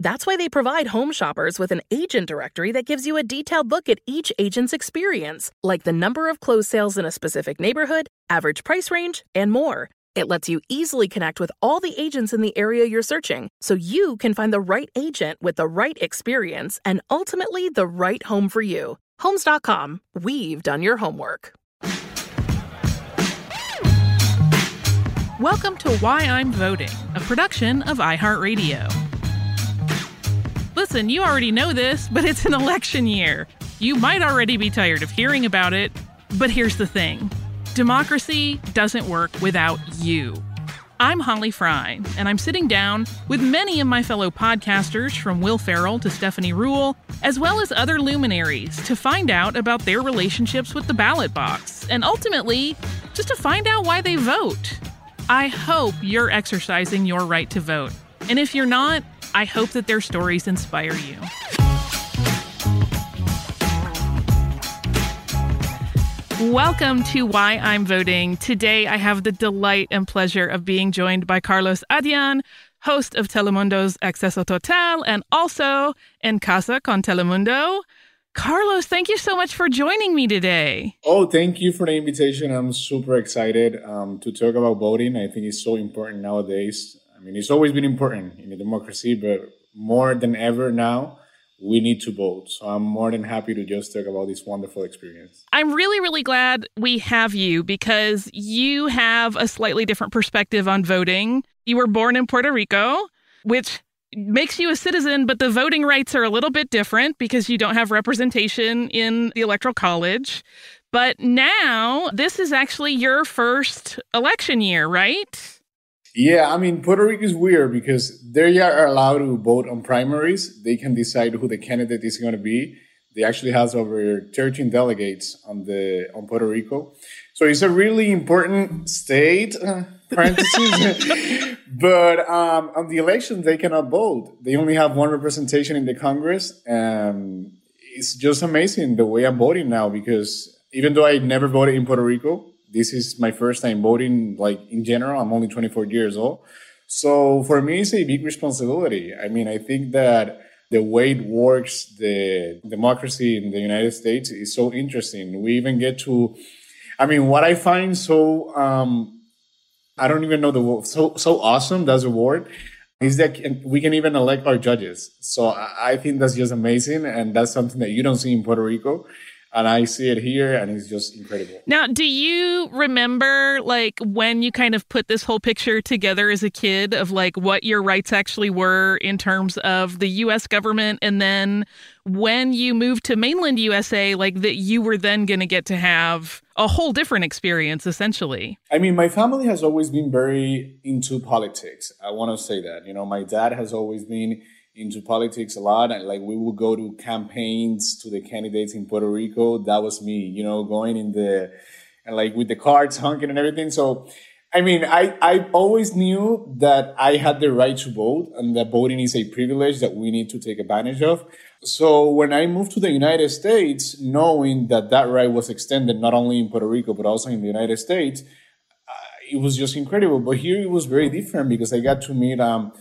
That's why they provide home shoppers with an agent directory that gives you a detailed look at each agent's experience, like the number of closed sales in a specific neighborhood, average price range, and more. It lets you easily connect with all the agents in the area you're searching so you can find the right agent with the right experience and ultimately the right home for you. Homes.com, we've done your homework. Welcome to Why I'm Voting, a production of iHeartRadio. Listen, you already know this, but it's an election year. You might already be tired of hearing about it, but here's the thing democracy doesn't work without you. I'm Holly Fry, and I'm sitting down with many of my fellow podcasters, from Will Ferrell to Stephanie Ruhle, as well as other luminaries, to find out about their relationships with the ballot box, and ultimately, just to find out why they vote. I hope you're exercising your right to vote. And if you're not, I hope that their stories inspire you. Welcome to Why I'm Voting. Today, I have the delight and pleasure of being joined by Carlos Adyan, host of Telemundo's Acceso Total and also En Casa con Telemundo. Carlos, thank you so much for joining me today. Oh, thank you for the invitation. I'm super excited um, to talk about voting. I think it's so important nowadays. I mean, it's always been important in a democracy, but more than ever now, we need to vote. So I'm more than happy to just talk about this wonderful experience. I'm really, really glad we have you because you have a slightly different perspective on voting. You were born in Puerto Rico, which makes you a citizen, but the voting rights are a little bit different because you don't have representation in the Electoral College. But now, this is actually your first election year, right? Yeah, I mean, Puerto Rico is weird because they are allowed to vote on primaries. They can decide who the candidate is going to be. They actually has over 13 delegates on the on Puerto Rico. So it's a really important state, uh, parentheses. but um, on the elections, they cannot vote. They only have one representation in the Congress. And it's just amazing the way I'm voting now because even though I never voted in Puerto Rico, this is my first time voting, like in general. I'm only 24 years old. So for me, it's a big responsibility. I mean, I think that the way it works, the democracy in the United States is so interesting. We even get to I mean, what I find so um, I don't even know the word so so awesome. That's a word. Is that we can even elect our judges. So I think that's just amazing, and that's something that you don't see in Puerto Rico and I see it here and it's just incredible. Now, do you remember like when you kind of put this whole picture together as a kid of like what your rights actually were in terms of the US government and then when you moved to mainland USA like that you were then going to get to have a whole different experience essentially. I mean, my family has always been very into politics. I want to say that. You know, my dad has always been into politics a lot. And like we would go to campaigns to the candidates in Puerto Rico. That was me, you know, going in the and like with the cards honking and everything. So I mean, I, I always knew that I had the right to vote and that voting is a privilege that we need to take advantage of. So when I moved to the United States, knowing that that right was extended not only in Puerto Rico, but also in the United States, uh, it was just incredible. But here it was very different because I got to meet, um,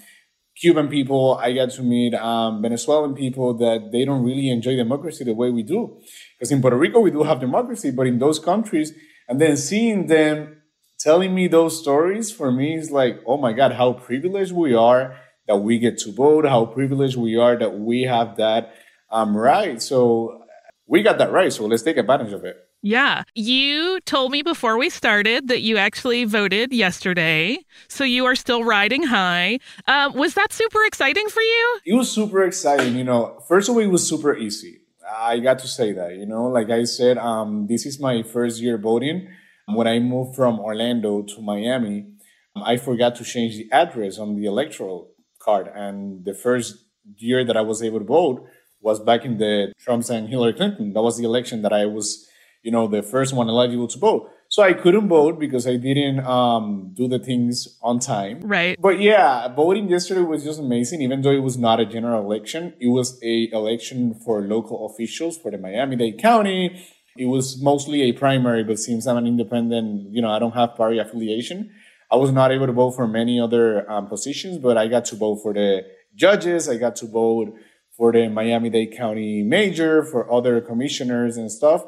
Cuban people, I get to meet um, Venezuelan people that they don't really enjoy democracy the way we do. Because in Puerto Rico, we do have democracy, but in those countries, And then seeing them telling me those stories for me is like, oh my God, how privileged we are that we get to vote, how privileged we are that we have that um, right. So we got that right. So let's take advantage of it. Yeah. You told me before we started that you actually voted yesterday. So you are still riding high. Uh, was that super exciting for you? It was super exciting. You know, first of all, it was super easy. I got to say that, you know, like I said, um, this is my first year voting. When I moved from Orlando to Miami, I forgot to change the address on the electoral card. And the first year that I was able to vote was back in the Trump and Hillary Clinton. That was the election that I was, you know, the first one eligible to vote. So I couldn't vote because I didn't um, do the things on time. Right. But yeah, voting yesterday was just amazing. Even though it was not a general election, it was a election for local officials for the Miami-Dade County. It was mostly a primary, but since I'm an independent, you know, I don't have party affiliation. I was not able to vote for many other um, positions, but I got to vote for the judges. I got to vote for the Miami-Dade County Major, for other commissioners and stuff.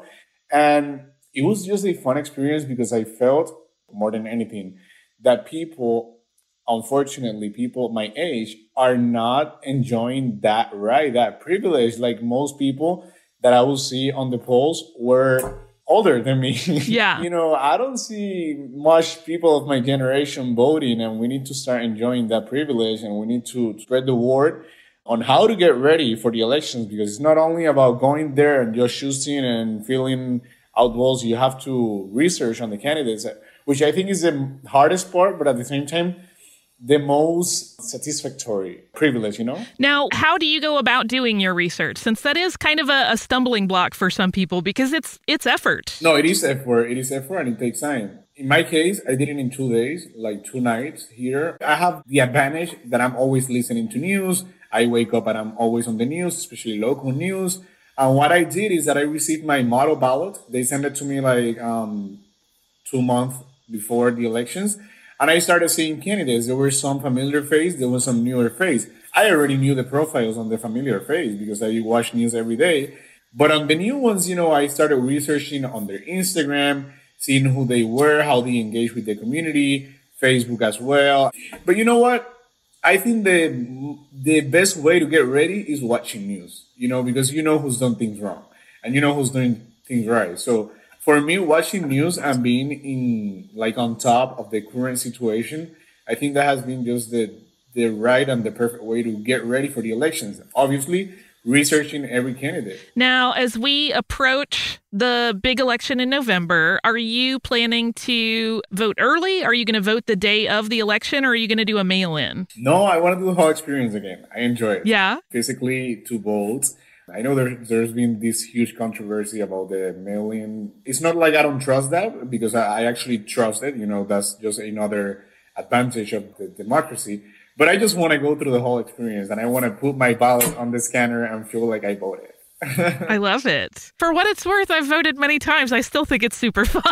And it was just a fun experience because I felt more than anything that people, unfortunately, people my age are not enjoying that right, that privilege. Like most people that I will see on the polls were older than me. Yeah. you know, I don't see much people of my generation voting, and we need to start enjoying that privilege and we need to spread the word on how to get ready for the elections because it's not only about going there and just choosing and filling out votes. You have to research on the candidates, which I think is the hardest part, but at the same time, the most satisfactory privilege, you know? Now, how do you go about doing your research? Since that is kind of a, a, stumbling block for some people because it's it's effort. No, it is effort. It is effort and it takes time. In my case, I did it in two days, like two nights here. I have the advantage that I'm always listening to news. I wake up and I'm always on the news, especially local news. And what I did is that I received my model ballot. They sent it to me like um, two months before the elections and I started seeing candidates. There were some familiar face, there was some newer face. I already knew the profiles on the familiar face because I watch news every day. But on the new ones, you know, I started researching on their Instagram, seeing who they were, how they engage with the community, Facebook as well. But you know what? I think the the best way to get ready is watching news, you know, because you know who's done things wrong and you know who's doing things right. So for me, watching news and being in like on top of the current situation, I think that has been just the the right and the perfect way to get ready for the elections. Obviously, researching every candidate. Now, as we approach the big election in November, are you planning to vote early? Are you going to vote the day of the election or are you going to do a mail in? No, I want to do the whole experience again. I enjoy it. Yeah. Physically to vote I know there, there's been this huge controversy about the mail-in. It's not like I don't trust that because I, I actually trust it. You know, that's just another advantage of the democracy. But I just want to go through the whole experience and I want to put my ballot on the scanner and feel like I voted. I love it. For what it's worth, I've voted many times. I still think it's super fun.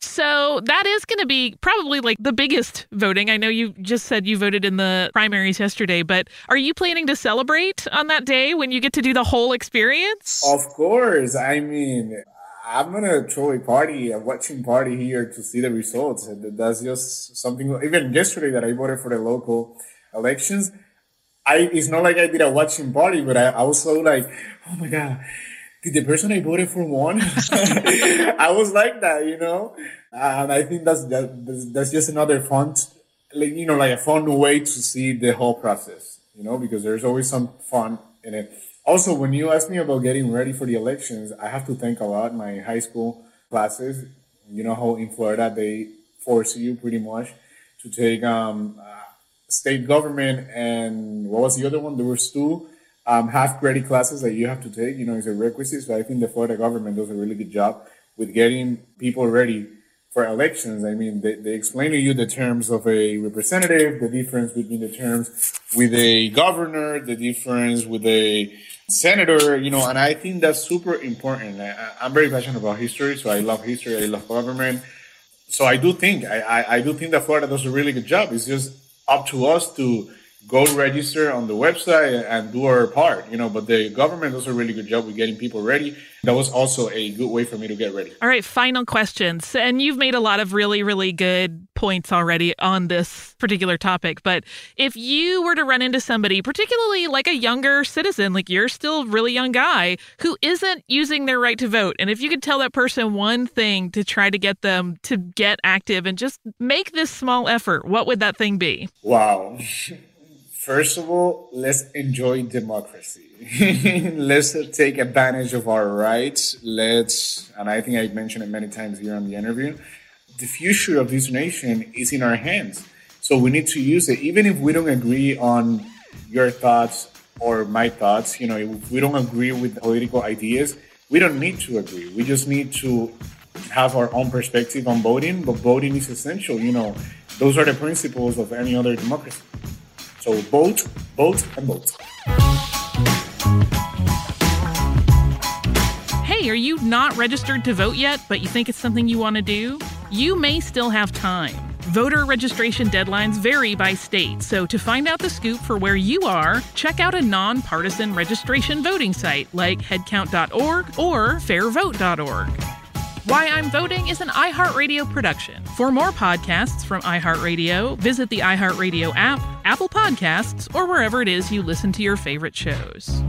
so that is going to be probably like the biggest voting. I know you just said you voted in the primaries yesterday, but are you planning to celebrate on that day when you get to do the whole experience? Of course. I mean, I'm gonna throw a party, a watching party here to see the results. That's just something. Even yesterday, that I voted for the local elections, I it's not like I did a watching party, but I, I was so like, oh my god, did the person I voted for won? I was like that, you know, and I think that's that, that's just another fun, like you know, like a fun way to see the whole process, you know, because there's always some fun in it. Also, when you ask me about getting ready for the elections, I have to thank a lot my high school classes. You know how in Florida they force you pretty much to take um, state government and what was the other one? There was two um, half credit classes that you have to take. You know, it's a requisite. So I think the Florida government does a really good job with getting people ready for elections. I mean, they, they explain to you the terms of a representative, the difference between the terms with a governor, the difference with a senator, you know, and I think that's super important. I, am very passionate about history, so I love history, I love government. So I do think, I, I, I do think that Florida does a really good job. It's just up to us to go register on the website and do our part, you know. But the government does a really good job with getting people ready. That was also a good way for me to get ready. All right, final questions. And you've made a lot of really, really good points already on this particular topic. But if you were to run into somebody, particularly like a younger citizen, like you're still a really young guy, who isn't using their right to vote, and if you could tell that person one thing to try to get them to get active and just make this small effort, what would that thing be? Wow. First of all, let's enjoy democracy. let's take advantage of our rights. Let's, and I think I mentioned it many times here on the interview, the future of this nation is in our hands. So we need to use it, even if we don't agree on your thoughts or my thoughts. You know, if we don't agree with political ideas, we don't need to agree. We just need to have our own perspective on voting, but voting is essential. You know, those are the principles of any other democracy. So vote, vote, and vote. Hey, are you not registered to vote yet, but you think it's something you want to do? You may still have time. Voter registration deadlines vary by state, so to find out the scoop for where you are, check out a nonpartisan registration voting site like headcount.org or fairvote.org. Why I'm Voting is an iHeartRadio production. For more podcasts from iHeartRadio, visit the iHeartRadio app, Apple Podcasts, or wherever it is you listen to your favorite shows.